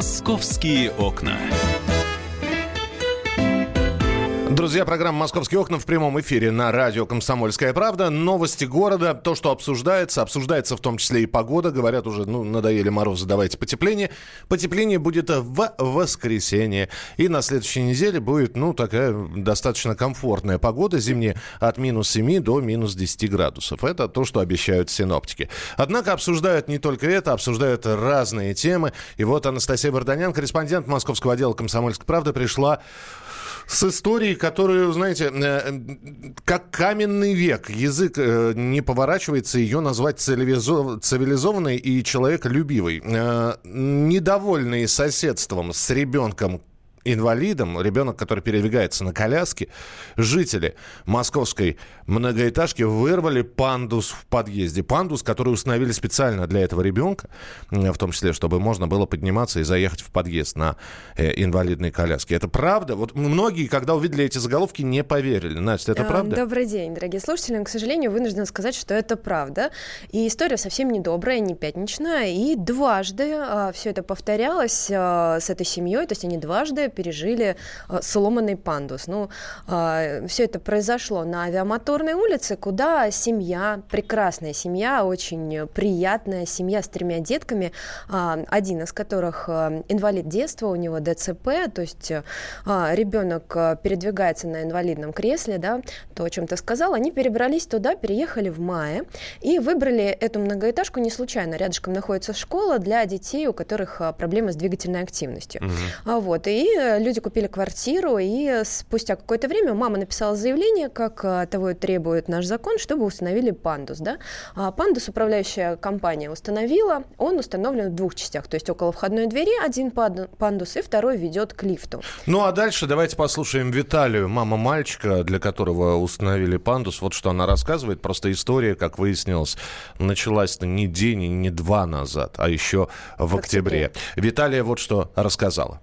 Московские окна. Друзья, программа «Московские окна» в прямом эфире на радио «Комсомольская правда». Новости города, то, что обсуждается. Обсуждается в том числе и погода. Говорят уже, ну, надоели морозы, давайте потепление. Потепление будет в воскресенье. И на следующей неделе будет, ну, такая достаточно комфортная погода зимняя от минус 7 до минус 10 градусов. Это то, что обещают синоптики. Однако обсуждают не только это, обсуждают разные темы. И вот Анастасия Варданян, корреспондент московского отдела «Комсомольской правды», пришла с историей, которую, знаете, э, как каменный век. Язык э, не поворачивается ее назвать цивилизованной и человеколюбивой. Э, недовольные соседством с ребенком, инвалидом, ребенок, который передвигается на коляске, жители московской многоэтажки вырвали пандус в подъезде. Пандус, который установили специально для этого ребенка, в том числе, чтобы можно было подниматься и заехать в подъезд на э, инвалидной коляске. Это правда? Вот многие, когда увидели эти заголовки, не поверили. Настя, это а, правда? Добрый день, дорогие слушатели. К сожалению, вынуждена сказать, что это правда. И история совсем не добрая, не пятничная. И дважды а, все это повторялось а, с этой семьей. То есть они дважды пережили э, сломанный пандус. Ну, э, все это произошло на авиамоторной улице, куда семья, прекрасная семья, очень приятная семья с тремя детками, э, один из которых инвалид детства, у него ДЦП, то есть ребенок передвигается на инвалидном кресле, да, то, о чем ты сказал, они перебрались туда, переехали в мае и выбрали эту многоэтажку не случайно. Рядышком находится школа для детей, у которых проблемы с двигательной активностью. Угу. Вот, и люди купили квартиру, и спустя какое-то время мама написала заявление, как а, того требует наш закон, чтобы установили пандус. Да? А пандус управляющая компания установила, он установлен в двух частях, то есть около входной двери один пандус, и второй ведет к лифту. Ну а дальше давайте послушаем Виталию, мама мальчика, для которого установили пандус. Вот что она рассказывает. Просто история, как выяснилось, началась-то не день и не два назад, а еще в, в октябре. октябре. Виталия вот что рассказала.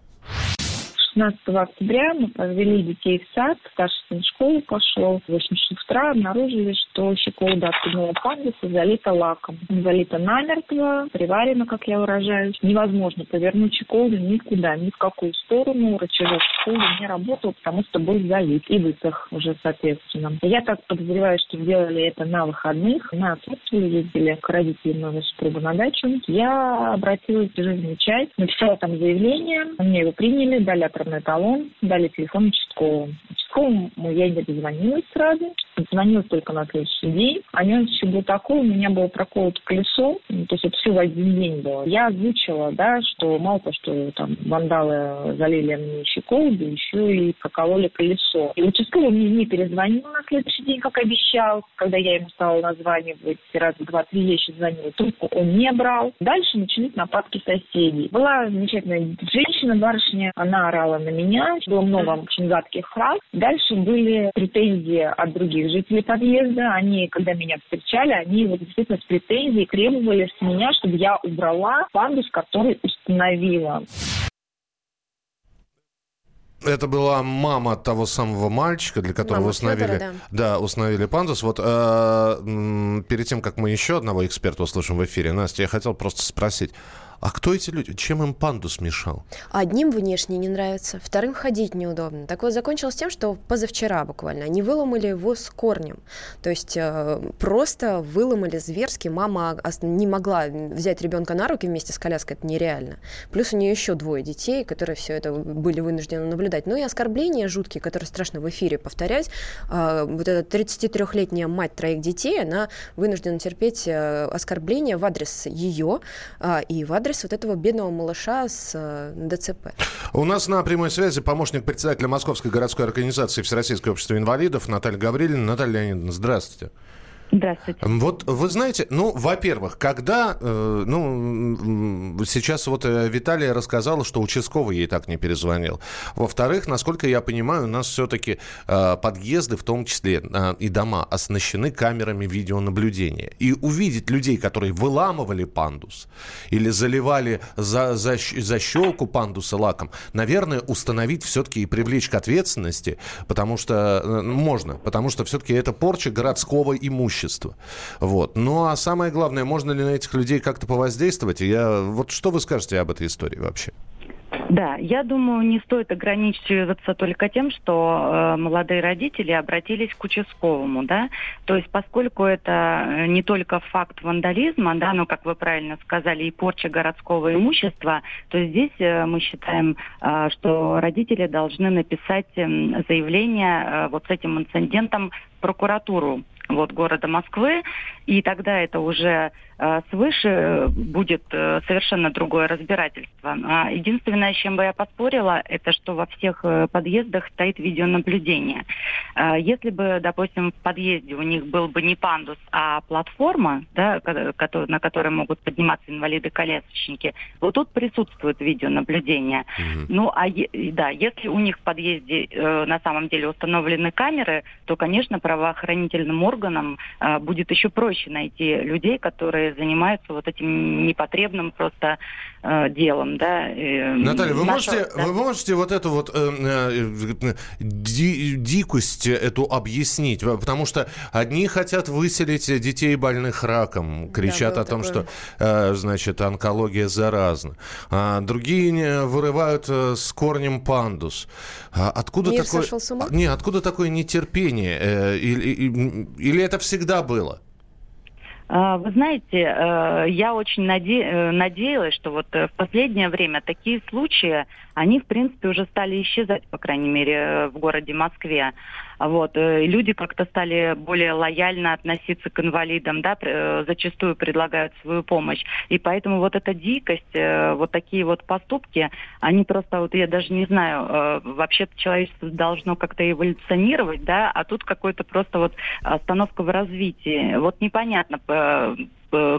16 октября мы повели детей в сад, старший сын в школу пошел. В 8 часов утра обнаружили, что щеколда откинула пандус и залита лаком. Залита намертво, приварена, как я выражаюсь. Невозможно повернуть щеколду никуда, ни в какую сторону. Рычажок щеколды не работал, потому что был залит и высох уже соответственно. Я так подозреваю, что сделали это на выходных. Мы отсутствовали, ездили к родителям моего супруга на дачу. Я обратилась в дежурную часть, написала там заявление, мне его приняли, дали на талон, дали телефон участкового. Участковому я не дозвонилась сразу, звонилась только на следующий день. А нюанс еще был такой, у меня было проколото колесо, ну, то есть это все в один день было. Я озвучила, да, что мало того, что там вандалы залили мне щеколду, еще и прокололи колесо. И участковый мне не перезвонил на следующий день, как обещал, когда я ему стала названивать раз, два, три, я еще звонила, трубку он не брал. Дальше начались нападки соседей. Была замечательная женщина, барышня, она орала на меня, было много очень гадких фраз. Дальше были претензии от других жителей подъезда. Они, когда меня встречали, они вот действительно с претензией требовали с меня, чтобы я убрала пандус, который установила. Это была мама того самого мальчика, для которого мама установили, Федора, да. да, установили пандус. Вот э, перед тем, как мы еще одного эксперта услышим в эфире, Настя, я хотел просто спросить, а кто эти люди? Чем им пандус мешал? Одним внешне не нравится, вторым ходить неудобно. Так вот, закончилось тем, что позавчера буквально они выломали его с корнем. То есть э, просто выломали зверски. Мама не могла взять ребенка на руки вместе с коляской, это нереально. Плюс у нее еще двое детей, которые все это были вынуждены наблюдать. Ну и оскорбления жуткие, которые страшно в эфире повторять. Э, вот эта 33-летняя мать троих детей, она вынуждена терпеть э, оскорбления в адрес ее э, и в адрес адрес вот этого бедного малыша с э, ДЦП. У нас на прямой связи помощник председателя Московской городской организации Всероссийское общество инвалидов Наталья Гаврилина. Наталья Леонидовна, здравствуйте. Здравствуйте. Вот вы знаете, ну, во-первых, когда, э, ну, сейчас вот э, Виталия рассказала, что участковый ей так не перезвонил. Во-вторых, насколько я понимаю, у нас все-таки э, подъезды, в том числе э, и дома, оснащены камерами видеонаблюдения. И увидеть людей, которые выламывали пандус или заливали за, за, за щелку пандуса лаком, наверное, установить все-таки и привлечь к ответственности, потому что э, можно, потому что все-таки это порча городского имущества имущества. Вот. Ну а самое главное, можно ли на этих людей как-то повоздействовать? Я... Вот что вы скажете об этой истории вообще? Да, я думаю, не стоит ограничиваться только тем, что э, молодые родители обратились к участковому, да, то есть поскольку это э, не только факт вандализма, да, но, как вы правильно сказали, и порча городского имущества, то здесь э, мы считаем, э, что родители должны написать э, заявление э, вот с этим инцидентом в прокуратуру вот, города Москвы, и тогда это уже э, свыше будет э, совершенно другое разбирательство. А единственное, с чем бы я поспорила, это что во всех э, подъездах стоит видеонаблюдение. Э, если бы, допустим, в подъезде у них был бы не пандус, а платформа, да, на которой могут подниматься инвалиды-колясочники, вот тут присутствует видеонаблюдение. Mm-hmm. Ну, а да, если у них в подъезде э, на самом деле установлены камеры, то, конечно, правоохранительным органам э, будет еще проще найти людей, которые занимаются вот этим непотребным просто э, делом, да. Э, Наталья, вы, нашего, можете, да? вы можете вот эту вот э, э, ди, дикость эту объяснить? Потому что одни хотят выселить детей больных раком, кричат да, о том, такое. что, э, значит, онкология заразна. А другие вырывают э, с корнем пандус. А откуда Мир такое... Сошел с ума? Не, откуда такое нетерпение? Э, или, или это всегда было? А, вы знаете, э, я очень наде... Э, надеялась, что вот э, в последнее время такие случаи, они, в принципе, уже стали исчезать, по крайней мере, в городе Москве. Вот. Люди как-то стали более лояльно относиться к инвалидам, да, зачастую предлагают свою помощь. И поэтому вот эта дикость, вот такие вот поступки, они просто, вот я даже не знаю, вообще-то человечество должно как-то эволюционировать, да, а тут какой-то просто вот остановка в развитии. Вот непонятно, Э, э,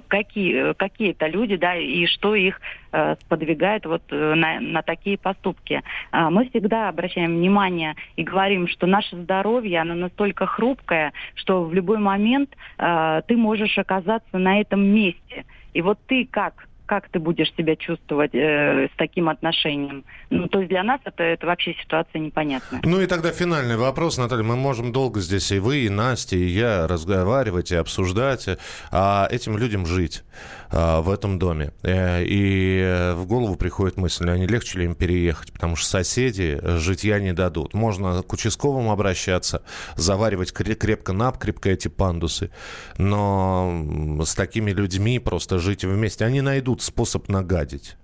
какие, какие это люди, да, и что их э, сподвигает вот э, на, на такие поступки. Э, мы всегда обращаем внимание и говорим, что наше здоровье, оно настолько хрупкое, что в любой момент э, ты можешь оказаться на этом месте. И вот ты как как ты будешь себя чувствовать э, с таким отношением. Ну, то есть для нас это, это вообще ситуация непонятная. Ну и тогда финальный вопрос, Наталья. Мы можем долго здесь и вы, и Настя, и я разговаривать и обсуждать, а этим людям жить а, в этом доме. Э, и в голову приходит мысль, а не легче ли им переехать, потому что соседи житья не дадут. Можно к участковым обращаться, заваривать крепко-напкрепко эти пандусы, но с такими людьми просто жить вместе. Они найдут способ нагадить?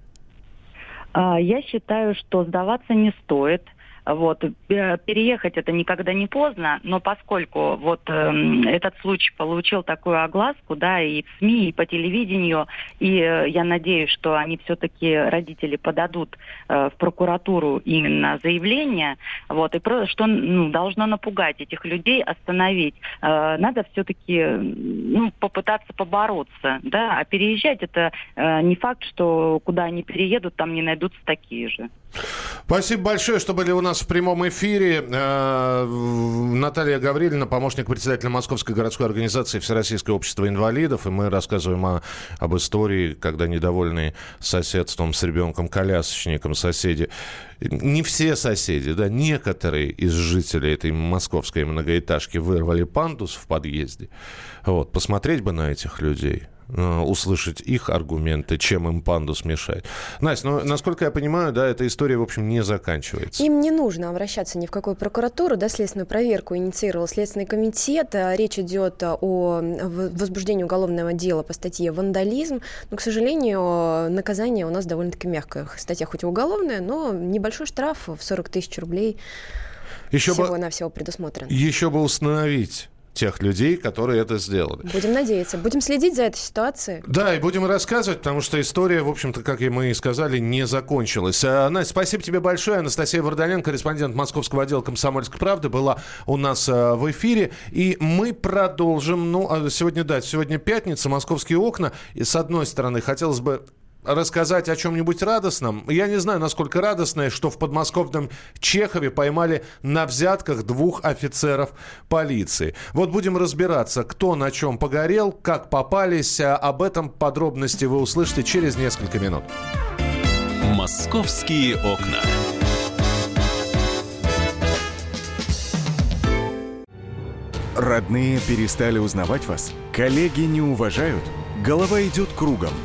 А, я считаю, что сдаваться не стоит. Вот. Э, переехать это никогда не поздно, но поскольку вот э, этот случай получил такую огласку, да, и в СМИ, и по телевидению, и э, я надеюсь, что они все-таки, родители, подадут э, в прокуратуру именно заявление, вот, и про, что ну, должно напугать этих людей, остановить. Э, надо все-таки ну, попытаться побороться, да, а переезжать это э, не факт, что куда они переедут, там не найдутся такие же. Спасибо большое, что были у нас в прямом эфире. Э, Наталья Гаврилина, помощник председателя Московской городской организации Всероссийское общество инвалидов. И мы рассказываем о, об истории, когда недовольные соседством с ребенком-колясочником соседи не все соседи, да, некоторые из жителей этой московской многоэтажки вырвали пандус в подъезде. Вот, посмотреть бы на этих людей. Э, услышать их аргументы, чем им пандус мешает. Настя, ну, насколько я понимаю, да, эта история, в общем, не заканчивается. Им не нужно обращаться ни в какую прокуратуру, да, следственную проверку инициировал Следственный комитет. А речь идет о возбуждении уголовного дела по статье «Вандализм». Но, к сожалению, наказание у нас довольно-таки мягкое. Статья хоть и уголовная, но небольшой штраф в 40 тысяч рублей еще бы, на всего предусмотрен. Еще бы установить тех людей, которые это сделали. Будем надеяться. Будем следить за этой ситуацией. Да, и будем рассказывать, потому что история, в общем-то, как и мы и сказали, не закончилась. А, Настя, спасибо тебе большое. Анастасия Вардаленко, корреспондент Московского отдела «Комсомольской правды», была у нас а, в эфире. И мы продолжим. Ну, а сегодня, да, сегодня пятница, «Московские окна». И с одной стороны, хотелось бы рассказать о чем-нибудь радостном. Я не знаю, насколько радостное, что в подмосковном Чехове поймали на взятках двух офицеров полиции. Вот будем разбираться, кто на чем погорел, как попались. А об этом подробности вы услышите через несколько минут. «Московские окна». Родные перестали узнавать вас? Коллеги не уважают? Голова идет кругом –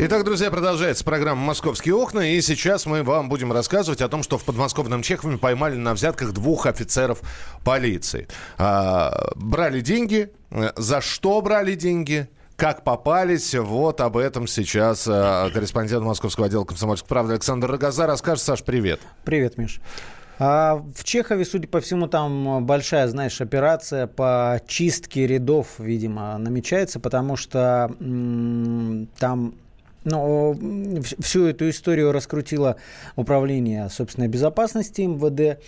Итак, друзья, продолжается программа «Московские окна». И сейчас мы вам будем рассказывать о том, что в подмосковном Чехове поймали на взятках двух офицеров полиции. А, брали деньги. За что брали деньги? Как попались? Вот об этом сейчас а, корреспондент Московского отдела «Комсомольской правды» Александр Рогоза расскажет. Саш, привет. Привет, Миш. А в Чехове, судя по всему, там большая, знаешь, операция по чистке рядов, видимо, намечается, потому что м- там но всю эту историю раскрутило управление собственной безопасности МВД.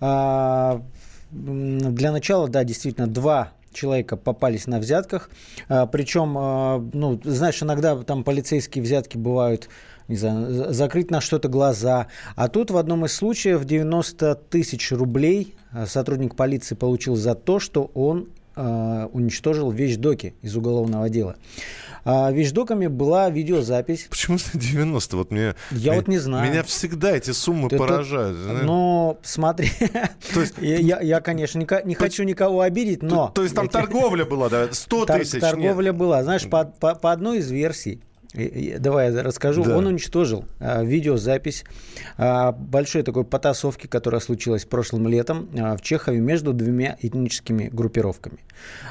А, для начала, да, действительно, два человека попались на взятках. А, Причем, а, ну, знаешь, иногда там полицейские взятки бывают не знаю, закрыть на что-то глаза. А тут в одном из случаев 90 тысяч рублей сотрудник полиции получил за то, что он э, уничтожил вещдоки из уголовного дела. А вещдоками была видеозапись. Почему 90? Вот мне, я меня, вот не знаю. Меня всегда эти суммы Ты, поражают. То, но смотри, то есть, я, я, конечно, не, не хочу никого обидеть, но... То, то есть там торговля была, да, 100 тысяч? Торговля нет. была. Знаешь, по, по, по одной из версий, Давай я расскажу. Да. Он уничтожил а, видеозапись а, большой такой потасовки, которая случилась прошлым летом а, в Чехове между двумя этническими группировками.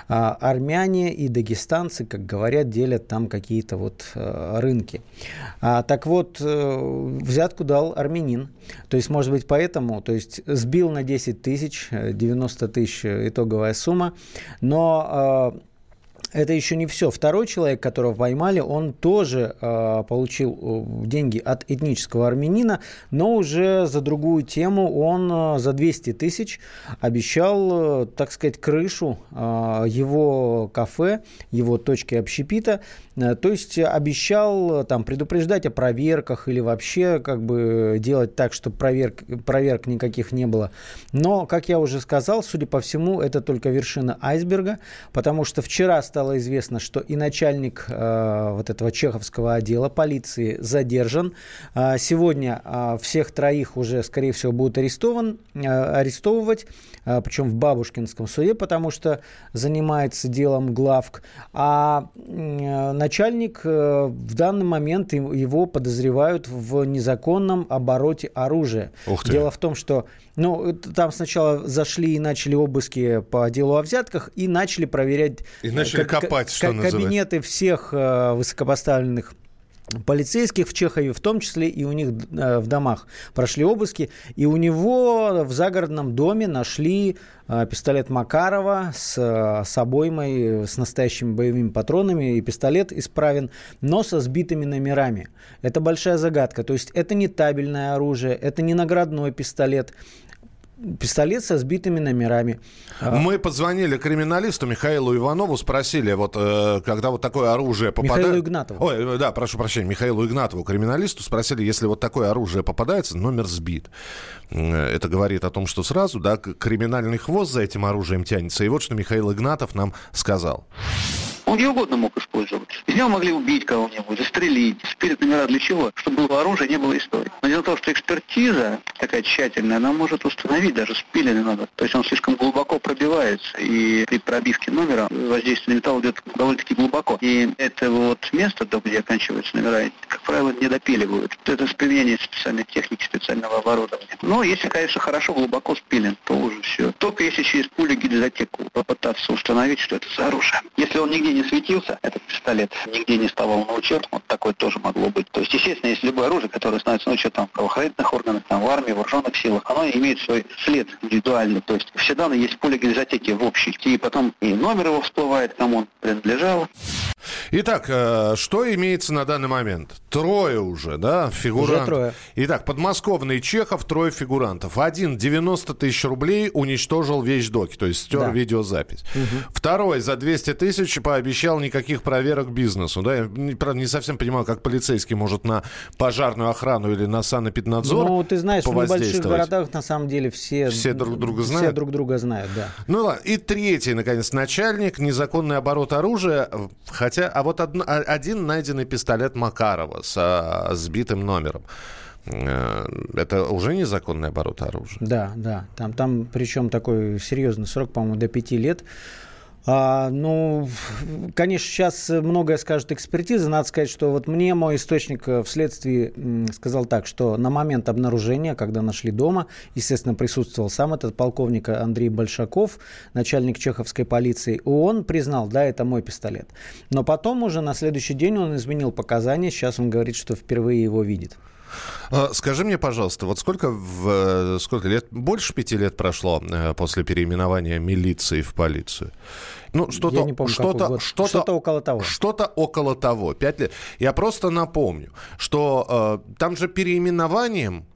Армяне и дагестанцы, как говорят, делят там какие-то вот рынки. Так вот, а, взятку дал армянин. То есть, может быть, поэтому, то есть сбил на 10 тысяч, 90 тысяч итоговая сумма, но... А, это еще не все. Второй человек, которого поймали, он тоже э, получил деньги от этнического армянина, но уже за другую тему он э, за 200 тысяч обещал, э, так сказать, крышу э, его кафе, его точки общепита. Э, то есть обещал э, там предупреждать о проверках или вообще как бы делать так, чтобы проверк, проверок никаких не было. Но, как я уже сказал, судя по всему, это только вершина айсберга, потому что вчера стало стало известно, что и начальник э, вот этого чеховского отдела полиции задержан. Э, сегодня э, всех троих уже, скорее всего, будут арестован, э, арестовывать, э, причем в Бабушкинском суде, потому что занимается делом главк. А э, начальник э, в данный момент его подозревают в незаконном обороте оружия. Дело в том, что ну, там сначала зашли и начали обыски по делу о взятках и начали проверять... И начали как, копать, что Кабинеты всех э, высокопоставленных полицейских в Чехове, в том числе и у них э, в домах прошли обыски, и у него в загородном доме нашли э, пистолет Макарова с, с обоймой, с настоящими боевыми патронами, и пистолет исправен, но со сбитыми номерами. Это большая загадка, то есть это не табельное оружие, это не наградной пистолет, пистолет со сбитыми номерами. А. Мы позвонили криминалисту Михаилу Иванову, спросили, вот э, когда вот такое оружие попадает... Михаилу Игнатову. Ой, да, прошу прощения, Михаилу Игнатову, криминалисту, спросили, если вот такое оружие попадается, номер сбит. Это говорит о том, что сразу, да, криминальный хвост за этим оружием тянется. И вот что Михаил Игнатов нам сказал. Он где угодно мог использовать. Из него могли убить кого-нибудь, застрелить. Спирит номера для чего? Чтобы было оружие, не было истории. Но дело в том, что экспертиза такая тщательная, она может установить, даже спиленный надо. То есть он слишком глубоко пробивается. И при пробивке номера воздействие на металл идет довольно-таки глубоко. И это вот место, где оканчиваются номера, как правило, не допиливают. Это с применением специальной техники, специального оборудования. Но если, конечно, хорошо глубоко спилен, то уже все. Только если через пулю гильзотеку попытаться установить, что это за оружие. Если он нигде не светился, этот пистолет нигде не вставал на учет, вот такое тоже могло быть. То есть, естественно, если любое оружие, которое становится на учет там, в правоохранительных органах, там, в армии, в вооруженных силах, оно имеет свой след индивидуальный. То есть все данные есть в поле гильзотеки в общей. И потом и номер его всплывает, кому он принадлежал. Итак, э, что имеется на данный момент? Трое уже, да, фигурантов. Уже трое. Итак, подмосковный Чехов, трое фигурантов. Один 90 тысяч рублей уничтожил вещдоки, то есть стер да. видеозапись. Угу. Второй за 200 тысяч пообещал никаких проверок бизнесу. Да? Я, правда, не совсем понимаю, как полицейский может на пожарную охрану или на санэпиднадзор Ну, ты знаешь, в небольших городах на самом деле все, все друг друга знают. Все друг друга знают, да. Ну ладно. И третий, наконец, начальник. Незаконный оборот оружия. Хотя, а вот одно, а, один найденный пистолет Макарова с а, сбитым номером. Э, это уже незаконный оборот оружия? Да, да. Там, там причем такой серьезный срок, по-моему, до пяти лет. А, ну, конечно, сейчас многое скажет экспертиза. Надо сказать, что вот мне мой источник э, вследствие сказал так, что на момент обнаружения, когда нашли дома, естественно, присутствовал сам этот полковник Андрей Большаков, начальник чеховской полиции. Он признал, да, это мой пистолет. Но потом уже на следующий день он изменил показания. Сейчас он говорит, что впервые его видит. А, скажи мне, пожалуйста, вот сколько, в, сколько лет, больше пяти лет прошло э, после переименования милиции в полицию? Ну, что-то, что-то, что-то, что-то около того. Что-то около того. Пять лет. Я просто напомню, что э, там же переименованием э,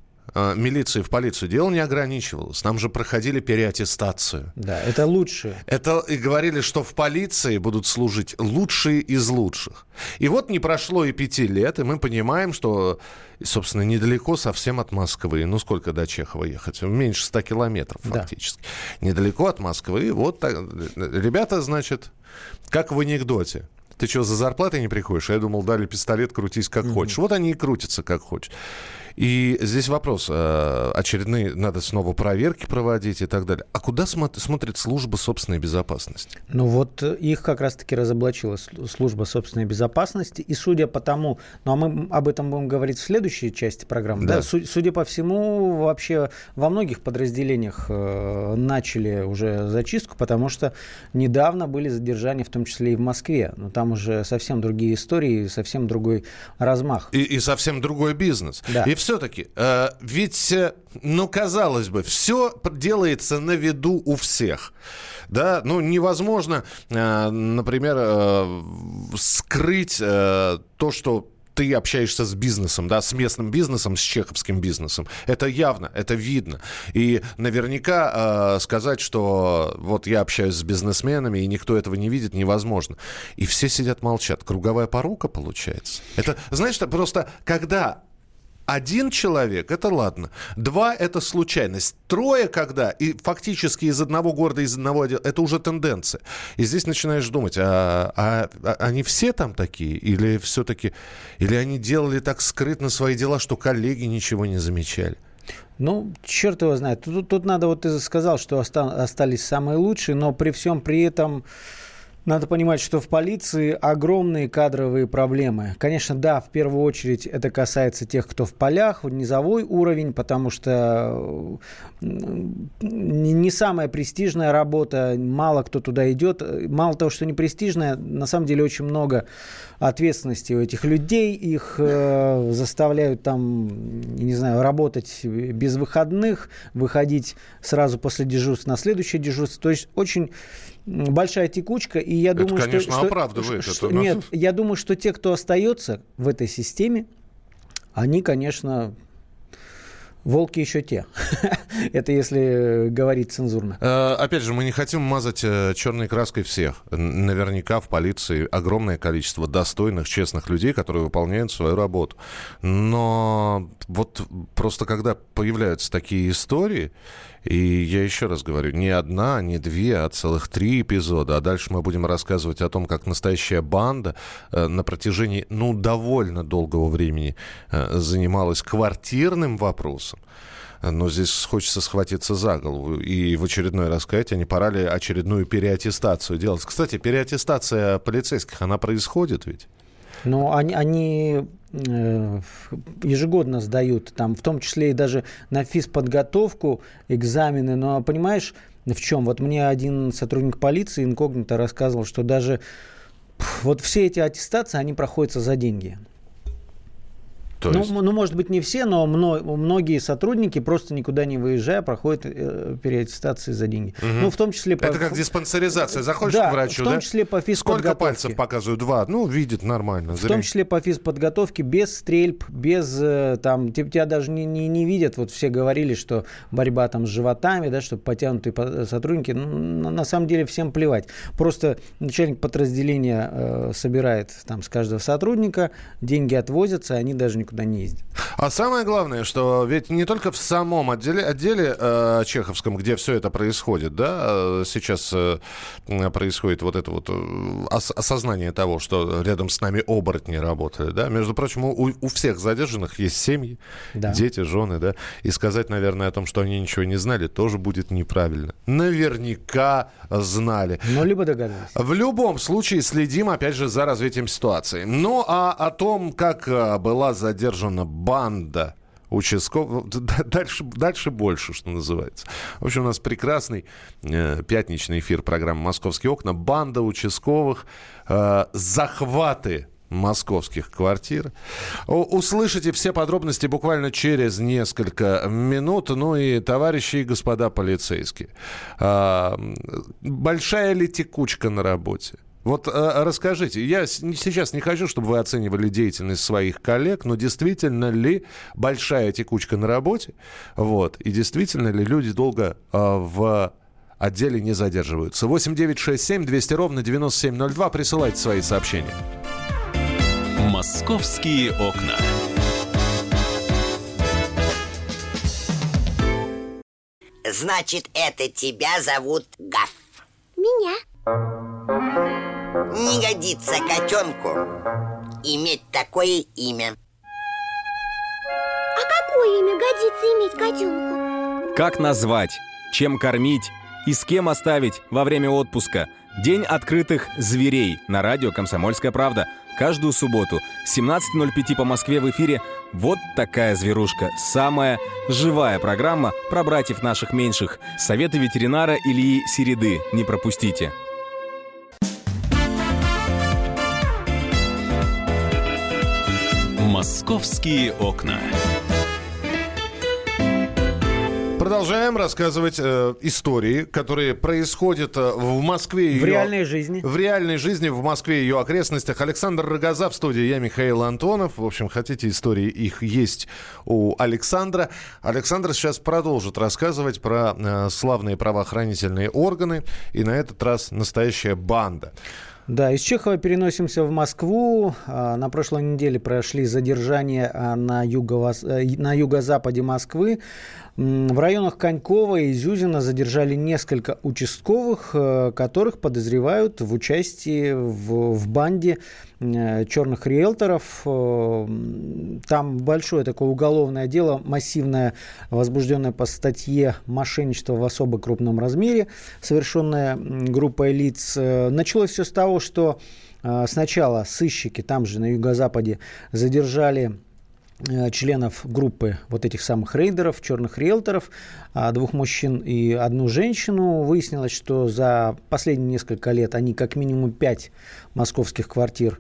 милиции в полицию дело не ограничивалось. Нам же проходили переаттестацию. Да, это лучшие. Это и говорили, что в полиции будут служить лучшие из лучших. И вот не прошло и пяти лет, и мы понимаем, что, собственно, недалеко совсем от Москвы. Ну, сколько до Чехова ехать? Меньше ста километров фактически. Да. Недалеко от Москвы. Вот так. Ребята, значит, как в анекдоте ты что, за зарплатой не приходишь? А я думал, дали пистолет, крутись как mm-hmm. хочешь. Вот они и крутятся как хочешь. И здесь вопрос. Э, очередные надо снова проверки проводить и так далее. А куда смотрит служба собственной безопасности? Ну вот э, их как раз-таки разоблачила служба собственной безопасности. И судя по тому, ну а мы об этом будем говорить в следующей части программы, да, да судя по всему, вообще во многих подразделениях э, начали уже зачистку, потому что недавно были задержания, в том числе и в Москве. Но там уже совсем другие истории, совсем другой размах. И, и совсем другой бизнес. Да. И все-таки, э, ведь, э, ну, казалось бы, все делается на виду у всех. Да, ну, невозможно, э, например, э, скрыть э, то, что ты общаешься с бизнесом, да, с местным бизнесом, с чеховским бизнесом. Это явно, это видно. И наверняка э, сказать, что вот я общаюсь с бизнесменами, и никто этого не видит, невозможно. И все сидят молчат. Круговая порука получается. Это, знаешь, просто когда один человек, это ладно. Два, это случайность. Трое, когда, и фактически из одного города, из одного отдела, это уже тенденция. И здесь начинаешь думать, а, а, а они все там такие? Или все-таки, или они делали так скрытно свои дела, что коллеги ничего не замечали? Ну, черт его знает. Тут, тут надо, вот ты сказал, что остались самые лучшие, но при всем при этом надо понимать, что в полиции огромные кадровые проблемы. Конечно, да, в первую очередь это касается тех, кто в полях, низовой уровень, потому что не самая престижная работа, мало кто туда идет. Мало того, что не престижная, на самом деле очень много ответственности у этих людей. Их э, заставляют там, не знаю, работать без выходных, выходить сразу после дежурства на следующее дежурство. То есть очень большая текучка, и я это, думаю, конечно, что... оправдывает что, это. Нет, я думаю, что те, кто остается в этой системе, они, конечно, Волки еще те. Это если говорить цензурно. Э, опять же, мы не хотим мазать э, черной краской всех. Наверняка в полиции огромное количество достойных, честных людей, которые выполняют свою работу. Но вот просто когда появляются такие истории, и я еще раз говорю, не одна, не две, а целых три эпизода. А дальше мы будем рассказывать о том, как настоящая банда э, на протяжении, ну, довольно долгого времени э, занималась квартирным вопросом. Но здесь хочется схватиться за голову и в очередной раз сказать, а не пора ли очередную переаттестацию делать. Кстати, переаттестация полицейских, она происходит ведь? Ну, они, они Э, ежегодно сдают, там, в том числе и даже на физподготовку экзамены. Но понимаешь, в чем? Вот мне один сотрудник полиции инкогнито рассказывал, что даже вот все эти аттестации, они проходятся за деньги. То ну, есть... ну, может быть, не все, но многие сотрудники просто никуда не выезжая проходят э, переаттестации за деньги. Угу. Ну, в том числе... Это по... как диспансеризация. Заходишь да, к врачу, в том числе по физподготовке. Сколько пальцев показывают? Два. Ну, видит нормально. В том числе по физподготовке, без стрельб, без э, там... Тебя даже не, не, не видят. Вот все говорили, что борьба там с животами, да, чтобы потянутые сотрудники. Ну, на самом деле всем плевать. Просто начальник подразделения э, собирает там с каждого сотрудника, деньги отвозятся, они даже никуда не ездят. А самое главное, что ведь не только в самом отделе, отделе э, Чеховском, где все это происходит, да, э, сейчас э, происходит вот это вот э, ос- осознание того, что рядом с нами оборотни работали, да. Между прочим, у, у всех задержанных есть семьи, да. дети, жены, да. И сказать, наверное, о том, что они ничего не знали, тоже будет неправильно. Наверняка знали. Ну, либо догадались. В любом случае следим, опять же, за развитием ситуации. Ну, а о том, как э, была задержана банда участковых. Дальше, дальше больше, что называется. В общем, у нас прекрасный э, пятничный эфир программы «Московские окна». Банда участковых, э, захваты московских квартир. Услышите все подробности буквально через несколько минут. Ну и, товарищи и господа полицейские, э, большая ли текучка на работе? Вот э, расскажите, я сейчас не хочу, чтобы вы оценивали деятельность своих коллег, но действительно ли большая текучка на работе? Вот, и действительно ли люди долго э, в отделе не задерживаются? 8 9 6 7 200 ровно 9702. Присылайте свои сообщения. Московские окна. Значит, это тебя зовут Гаф? Меня. Не годится котенку иметь такое имя. А какое имя годится иметь котенку? Как назвать, чем кормить и с кем оставить во время отпуска? День открытых зверей на радио «Комсомольская правда». Каждую субботу 17.05 по Москве в эфире «Вот такая зверушка». Самая живая программа про братьев наших меньших. Советы ветеринара Ильи Середы. Не пропустите. «Московские окна». Продолжаем рассказывать э, истории, которые происходят э, в Москве. В ее, реальной жизни. В реальной жизни, в Москве и ее окрестностях. Александр Рогоза в студии, я Михаил Антонов. В общем, хотите истории, их есть у Александра. Александр сейчас продолжит рассказывать про э, славные правоохранительные органы. И на этот раз настоящая банда. Да, из Чехова переносимся в Москву. А, на прошлой неделе прошли задержания а, на, юго э, на юго-западе Москвы. В районах Конькова и Зюзина задержали несколько участковых, э, которых подозревают в участии в, в банде э, черных риэлторов. Там большое такое уголовное дело, массивное, возбужденное по статье «Мошенничество в особо крупном размере», совершенное группой лиц. Началось все с того, что э, сначала сыщики там же на юго-западе задержали э, членов группы вот этих самых рейдеров, черных риэлторов, а, двух мужчин и одну женщину. Выяснилось, что за последние несколько лет они как минимум пять московских квартир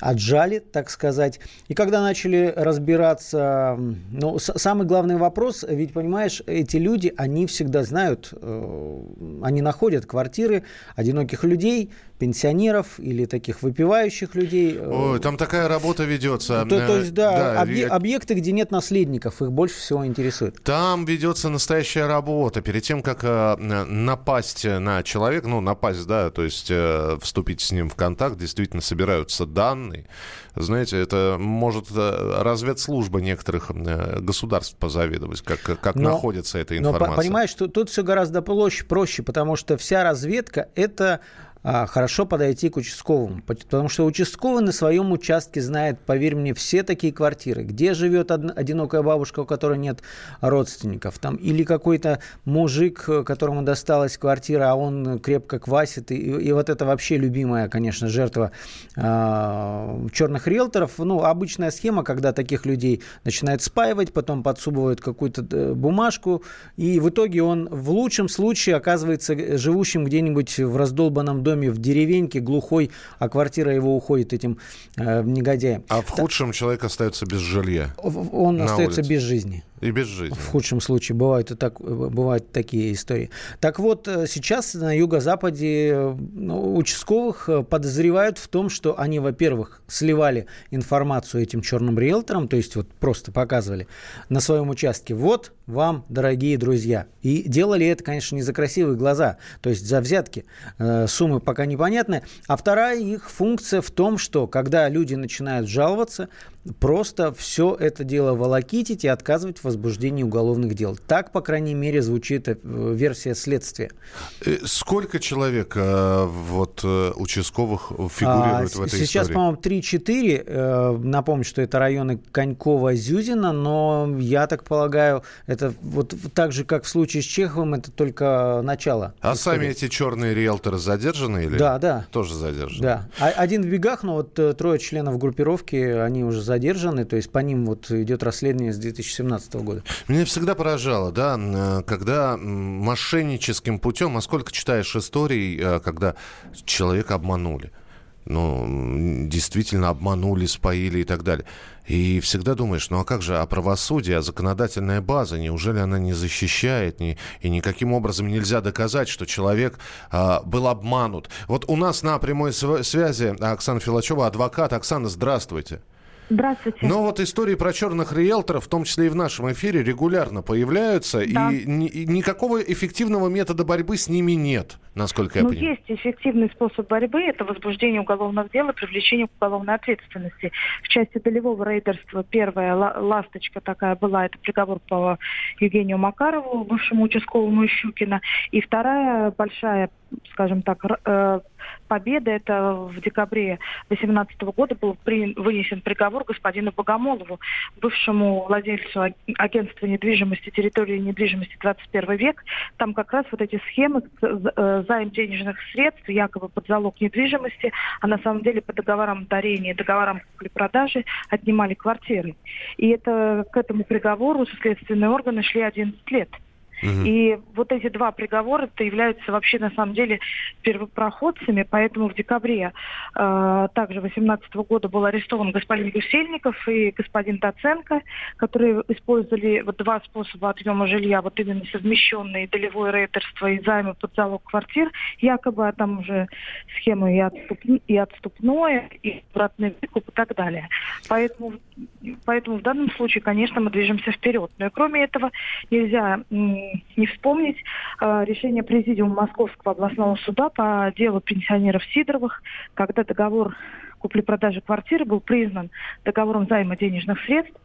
отжали, так сказать. И когда начали разбираться, ну, самый главный вопрос, ведь, понимаешь, эти люди, они всегда знают, э, они находят квартиры одиноких людей, пенсионеров или таких выпивающих людей. Ой, там такая работа ведется. То, то есть, да, да объ, объекты, где нет наследников, их больше всего интересует. Там ведется настоящая работа. Перед тем, как э, напасть на человека, ну, напасть, да, то есть э, вступить с ним в контакт, действительно собираются данные. Знаете, это может э, разведслужба некоторых э, государств позавидовать, как, как но, находится эта информация. Но понимаешь, что тут все гораздо проще, проще, потому что вся разведка это хорошо подойти к участковому. Потому что участковый на своем участке знает, поверь мне, все такие квартиры. Где живет одинокая бабушка, у которой нет родственников. Там, или какой-то мужик, которому досталась квартира, а он крепко квасит. И, и вот это вообще любимая, конечно, жертва э, черных риэлторов. Ну, обычная схема, когда таких людей начинают спаивать, потом подсубывают какую-то э, бумажку. И в итоге он в лучшем случае оказывается живущим где-нибудь в раздолбанном доме доме в деревеньке глухой, а квартира его уходит этим э, негодяем. А в худшем человек остается без жилья. Он остается улице. без жизни. И без жизни. В худшем случае бывают, и так, бывают такие истории. Так вот, э, сейчас на юго-западе ну, участковых э, подозревают в том, что они, во-первых, сливали информацию этим черным риэлторам, то есть вот просто показывали на своем участке. Вот вам, дорогие друзья. И делали это, конечно, не за красивые глаза, то есть за взятки. Э, суммы пока непонятны. А вторая их функция в том, что когда люди начинают жаловаться, просто все это дело волокитить и отказывать в возбуждении уголовных дел. Так, по крайней мере, звучит э, версия следствия. Э, сколько человек э, вот участковых фигурирует а, в этой сейчас, истории? Сейчас, по-моему, 3-4. Напомню, что это районы Конькова-Зюзина, но я так полагаю, это вот так же, как в случае с Чеховым, это только начало. А истории. сами эти черные риэлторы задержаны или? Да, да. Тоже задержаны? Да. А, один в бегах, но вот трое членов группировки, они уже задержаны, то есть по ним вот идет расследование с 2017 года. Меня всегда поражало, да, когда мошенническим путем, а сколько читаешь историй, э, когда человека обманули ну, действительно обманули, споили и так далее. И всегда думаешь, ну а как же, а правосудие, а законодательная база, неужели она не защищает, не, и никаким образом нельзя доказать, что человек а, был обманут? Вот у нас на прямой связи Оксана Филачева, адвокат. Оксана, здравствуйте. Здравствуйте. Но вот истории про черных риэлторов, в том числе и в нашем эфире, регулярно появляются, да. и, ни, и никакого эффективного метода борьбы с ними нет, насколько я ну, понимаю. есть эффективный способ борьбы, это возбуждение уголовных дел и привлечение к уголовной ответственности. В части долевого рейдерства первая ласточка такая была, это приговор по Евгению Макарову, бывшему участковому Щукина, и вторая большая, скажем так, э, победа, это в декабре 2018 года был при, вынесен приговор господину Богомолову, бывшему владельцу агентства недвижимости, территории недвижимости 21 век. Там как раз вот эти схемы э, займ денежных средств, якобы под залог недвижимости, а на самом деле по договорам дарения, договорам купли-продажи отнимали квартиры. И это к этому приговору следственные органы шли 11 лет. И вот эти два приговора -то являются вообще на самом деле первопроходцами, поэтому в декабре э, также 2018 года был арестован господин Гусельников и господин Доценко, которые использовали вот два способа отъема жилья, вот именно совмещенные долевое рейтерство и займы под залог квартир, якобы, а там уже схемы и, отступ, и отступное, и обратный выкуп и так далее. Поэтому, поэтому в данном случае, конечно, мы движемся вперед. Но и кроме этого нельзя не вспомнить э, решение Президиума Московского областного суда по делу пенсионеров Сидоровых, когда договор купли-продажи квартиры был признан договором займа денежных средств,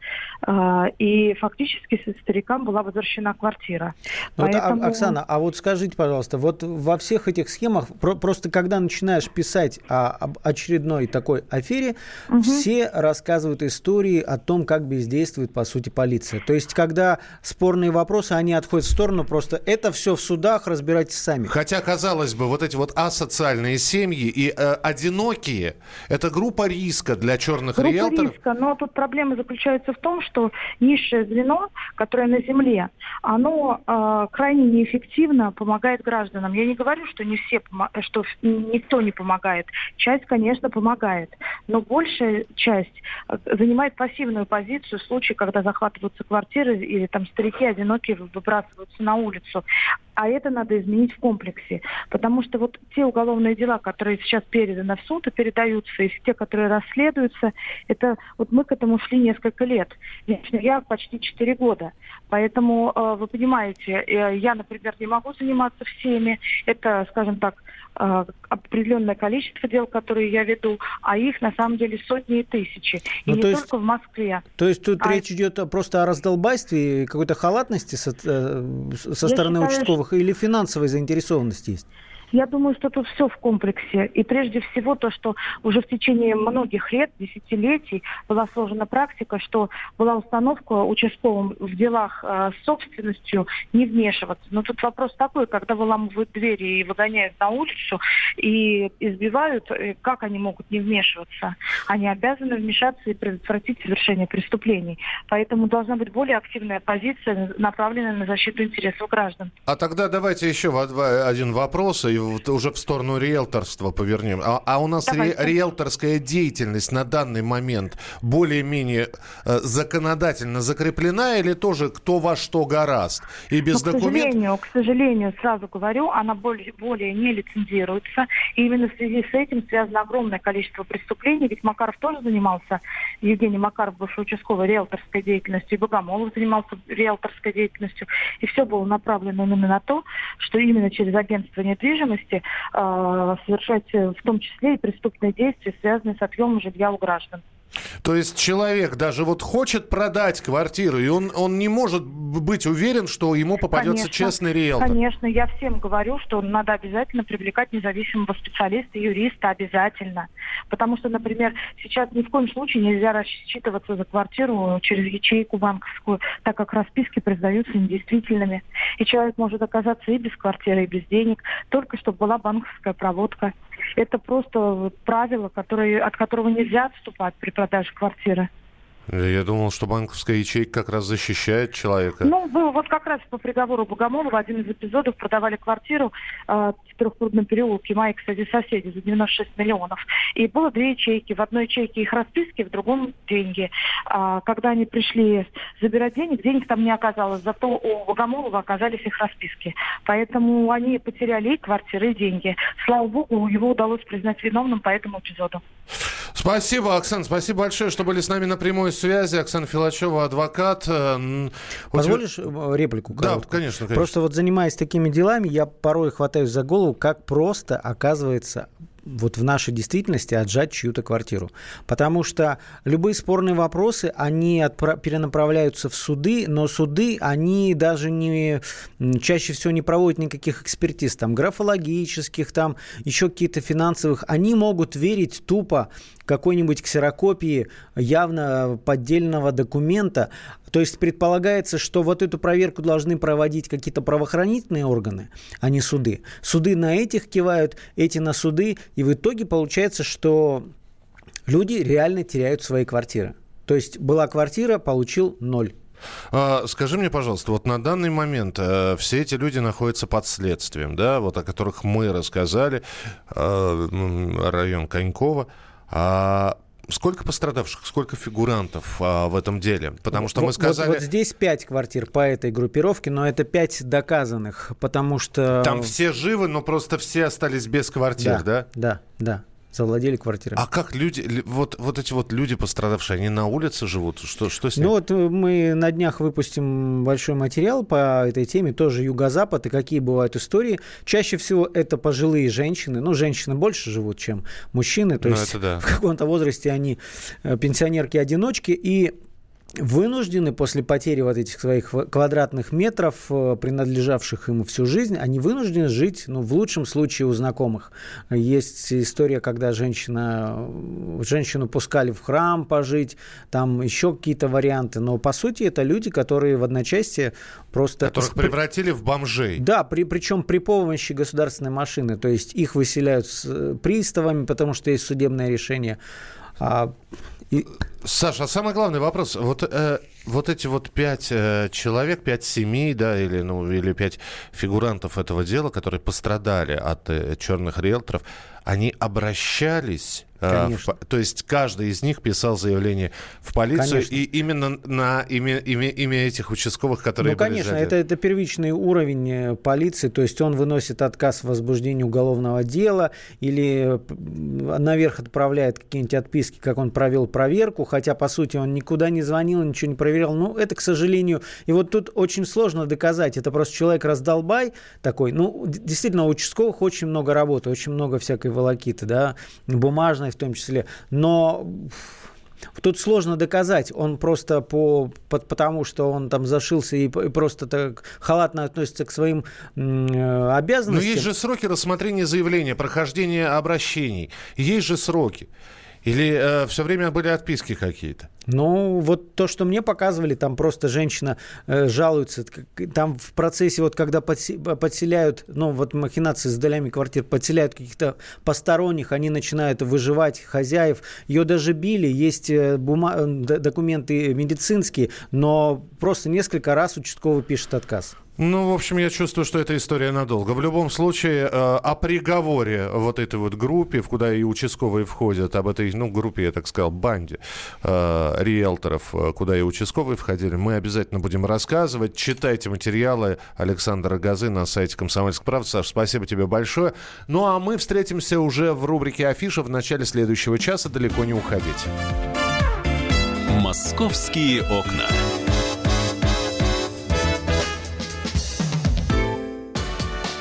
э, и фактически старикам была возвращена квартира. Ну, Поэтому... Вот, Оксана, а вот скажите, пожалуйста, вот во всех этих схемах, про- просто когда начинаешь писать о, об очередной такой афере, угу. все рассказывают истории о том, как бездействует, по сути, полиция. То есть, когда спорные вопросы, они отходят в сторону, просто это все в судах, разбирайтесь сами. Хотя, казалось бы, вот эти вот асоциальные семьи и э, одинокие, это группа риска для черных группа риэлторов? риска, но тут проблема заключается в том, что низшее звено, которое на земле, оно э, крайне неэффективно помогает гражданам. Я не говорю, что не все, что никто не помогает. Часть, конечно, помогает, но большая часть э, занимает пассивную позицию в случае, когда захватываются квартиры или там старики одинокие выбрасываются на улицу. А это надо изменить в комплексе. Потому что вот те уголовные дела, которые сейчас переданы в суд и передаются, и те, которые расследуются, это вот мы к этому шли несколько лет. Лично я почти 4 года. Поэтому, э, вы понимаете, э, я, например, не могу заниматься всеми. Это, скажем так, э, определенное количество дел, которые я веду, а их на самом деле сотни и тысячи. И ну, не есть, только в Москве. То есть тут а... речь идет просто о раздолбайстве и какой-то халатности со, со стороны считаю, участковых. Или финансовой заинтересованности есть? Я думаю, что тут все в комплексе. И прежде всего то, что уже в течение многих лет, десятилетий была сложена практика, что была установка участковым в делах э, с собственностью не вмешиваться. Но тут вопрос такой, когда выламывают двери и выгоняют на улицу и избивают, э, как они могут не вмешиваться? Они обязаны вмешаться и предотвратить совершение преступлений. Поэтому должна быть более активная позиция, направленная на защиту интересов граждан. А тогда давайте еще один вопрос. И вот уже в сторону риэлторства повернем. А, а у нас ри, риэлторская деятельность на данный момент более-менее э, законодательно закреплена или тоже кто во что гораст? И без ну, документов... К сожалению, к сожалению, сразу говорю, она более, более не лицензируется. И именно в связи с этим связано огромное количество преступлений. Ведь Макаров тоже занимался, Евгений Макаров, бывший участковый, риэлторской деятельностью, и Богомолов занимался риэлторской деятельностью. И все было направлено именно на то, что именно через агентство недвижимости недвижимости э, совершать э, в том числе и преступные действия, связанные с отъемом жилья у граждан. То есть человек даже вот хочет продать квартиру, и он, он не может быть уверен, что ему попадется Конечно, честный риэлтор. Конечно, я всем говорю, что надо обязательно привлекать независимого специалиста, юриста обязательно. Потому что, например, сейчас ни в коем случае нельзя рассчитываться за квартиру через ячейку банковскую, так как расписки признаются недействительными. И человек может оказаться и без квартиры, и без денег, только чтобы была банковская проводка. Это просто правило, которое, от которого нельзя отступать при продаже квартиры. Я думал, что банковская ячейка как раз защищает человека. Ну, было вот как раз по приговору Богомолова один из эпизодов продавали квартиру э, в трехпрудном переулке. Мои, кстати, соседи за 96 миллионов. И было две ячейки. В одной ячейке их расписки, в другом деньги. А, когда они пришли забирать денег, денег там не оказалось. Зато у Богомолова оказались их расписки. Поэтому они потеряли и квартиры, и деньги. Слава богу, его удалось признать виновным по этому эпизоду. Спасибо, Оксан, спасибо большое, что были с нами на прямой связи. Оксана Филачева, адвокат. Э, Позволишь э, реплику? Короткую? Да, конечно, конечно. Просто вот занимаясь такими делами, я порой хватаюсь за голову, как просто оказывается вот в нашей действительности отжать чью-то квартиру. Потому что любые спорные вопросы, они отпра- перенаправляются в суды, но суды, они даже не, чаще всего не проводят никаких экспертиз, там, графологических, там, еще какие-то финансовых. Они могут верить тупо какой-нибудь ксерокопии явно поддельного документа. То есть предполагается, что вот эту проверку должны проводить какие-то правоохранительные органы, а не суды. Суды на этих кивают, эти на суды, и в итоге получается, что люди реально теряют свои квартиры. То есть была квартира, получил ноль. А, скажи мне, пожалуйста, вот на данный момент э, все эти люди находятся под следствием, да, вот о которых мы рассказали, э, район Конькова. А сколько пострадавших, сколько фигурантов а, в этом деле? Потому что мы сказали... Вот, вот здесь пять квартир по этой группировке, но это пять доказанных, потому что... Там все живы, но просто все остались без квартир, да? Да, да, да завладели квартирой. А как люди, вот, вот эти вот люди пострадавшие, они на улице живут? Что, что с ними? Ну вот э, мы на днях выпустим большой материал по этой теме, тоже юго-запад, и какие бывают истории. Чаще всего это пожилые женщины, ну женщины больше живут, чем мужчины, то ну, есть да. в каком-то возрасте они э, пенсионерки-одиночки, и вынуждены после потери вот этих своих квадратных метров, э, принадлежавших ему всю жизнь, они вынуждены жить, ну, в лучшем случае у знакомых. Есть история, когда женщина, женщину пускали в храм пожить, там еще какие-то варианты, но по сути это люди, которые в одночасье просто... Которых превратили в бомжей. Да, при, причем при помощи государственной машины, то есть их выселяют с э, приставами, потому что есть судебное решение. А и... Саша, а самый главный вопрос. Вот, э, вот эти вот пять э, человек, пять семей, да, или, ну, или пять фигурантов этого дела, которые пострадали от э, черных риэлторов, они обращались Конечно. То есть каждый из них писал заявление в полицию, конечно. и именно на имя, имя, имя этих участковых, которые Ну, конечно, это, это первичный уровень э, полиции, то есть он выносит отказ в возбуждении уголовного дела или наверх отправляет какие-нибудь отписки, как он провел проверку, хотя, по сути, он никуда не звонил, ничего не проверял. Ну, это, к сожалению, и вот тут очень сложно доказать, это просто человек раздолбай такой, ну, действительно, у участковых очень много работы, очень много всякой волокиты, да, бумажной в том числе. Но Тут сложно доказать, он просто по, по, потому, что он там зашился и, и просто так халатно относится к своим э, обязанностям. Но есть же сроки рассмотрения заявления, прохождения обращений. Есть же сроки. Или э, все время были отписки какие-то? Ну, вот то, что мне показывали, там просто женщина э, жалуется. Там в процессе, вот когда подселяют, ну, вот махинации с долями квартир, подселяют каких-то посторонних, они начинают выживать хозяев. Ее даже били, есть э, бума- э, документы медицинские, но просто несколько раз участковый пишет отказ. Ну, в общем, я чувствую, что эта история надолго. В любом случае, э, о приговоре вот этой вот группе, в куда и участковые входят, об этой, ну, группе, я так сказал, банде э, риэлторов, э, куда и участковые входили, мы обязательно будем рассказывать. Читайте материалы Александра Газы на сайте «Комсомольской правды». Саш, спасибо тебе большое. Ну, а мы встретимся уже в рубрике «Афиша» в начале следующего часа. Далеко не уходите. «Московские окна».